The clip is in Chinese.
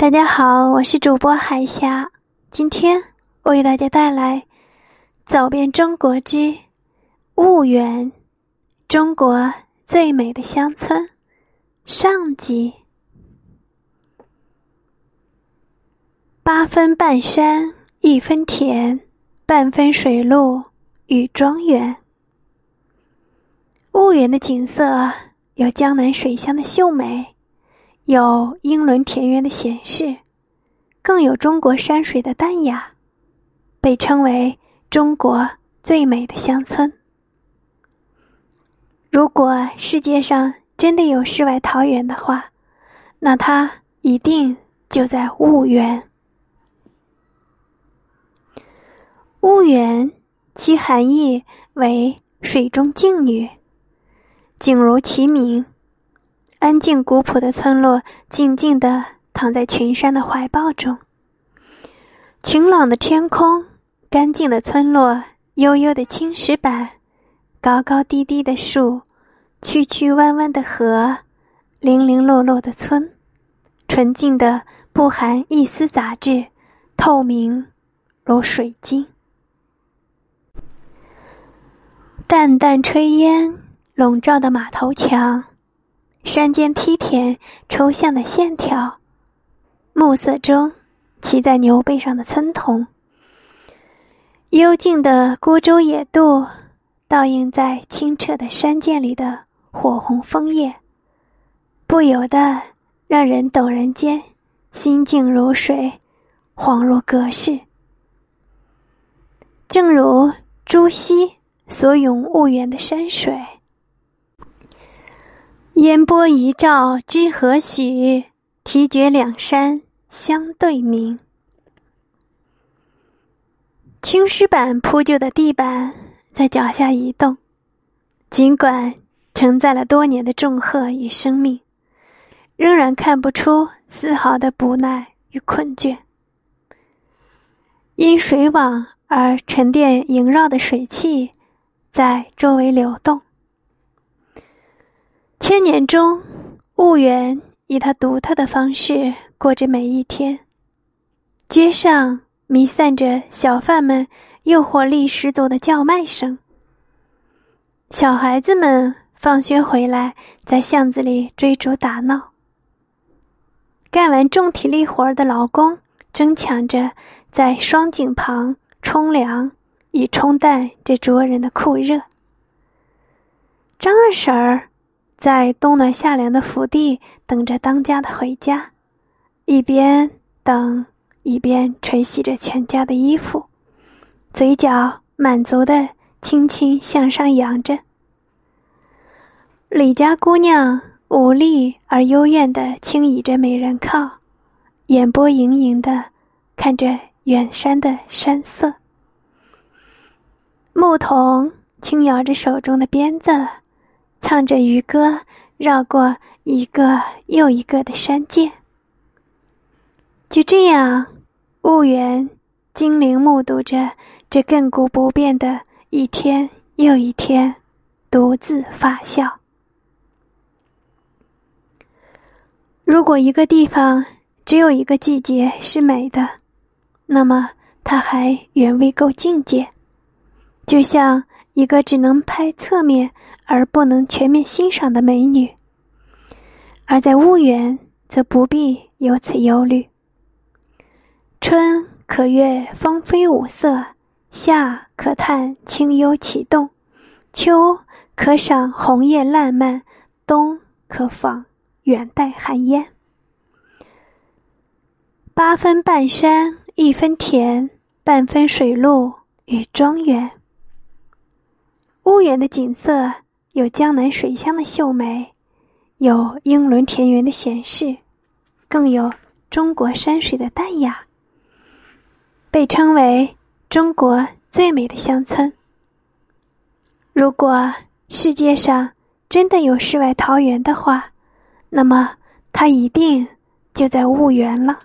大家好，我是主播海霞。今天我给大家带来《走遍中国之婺源》，中国最美的乡村上集。八分半山，一分田，半分水路与庄园。婺源的景色有江南水乡的秀美。有英伦田园的闲适，更有中国山水的淡雅，被称为中国最美的乡村。如果世界上真的有世外桃源的话，那它一定就在婺源。婺源，其含义为水中静女，景如其名。安静古朴的村落，静静地躺在群山的怀抱中。晴朗的天空，干净的村落，悠悠的青石板，高高低低的树，曲曲弯弯的河，零零落落的村，纯净的不含一丝杂质，透明如水晶。淡淡炊烟笼罩的马头墙。山间梯田，抽象的线条，暮色中骑在牛背上的村童，幽静的孤舟野渡，倒映在清澈的山涧里的火红枫叶，不由得让人陡然间心静如水，恍若隔世。正如朱熹所咏婺源的山水。烟波一照知何许？啼绝两山相对明。青石板铺就的地板在脚下移动，尽管承载了多年的重荷与生命，仍然看不出丝毫的不耐与困倦。因水网而沉淀萦绕的水汽，在周围流动。千年中，婺源以它独特的方式过着每一天。街上弥散着小贩们诱惑力十足的叫卖声，小孩子们放学回来在巷子里追逐打闹，干完重体力活的劳工争抢着在双井旁冲凉，以冲淡这灼人的酷热。张二婶儿。在冬暖夏凉的福地等着当家的回家，一边等一边吹洗着全家的衣服，嘴角满足的轻轻向上扬着。李家姑娘无力而幽怨的轻倚着美人靠，眼波盈盈的看着远山的山色。牧童轻摇着手中的鞭子。唱着渔歌，绕过一个又一个的山涧。就这样，婺源精灵目睹着这亘古不变的一天又一天，独自发酵。如果一个地方只有一个季节是美的，那么它还远未够境界。就像一个只能拍侧面。而不能全面欣赏的美女，而在婺源则不必有此忧虑。春可阅芳菲五色，夏可叹清幽启动，秋可赏红叶烂漫，冬可访远带寒烟。八分半山，一分田，半分水路与庄园。婺源的景色。有江南水乡的秀美，有英伦田园的闲适，更有中国山水的淡雅，被称为中国最美的乡村。如果世界上真的有世外桃源的话，那么它一定就在婺源了。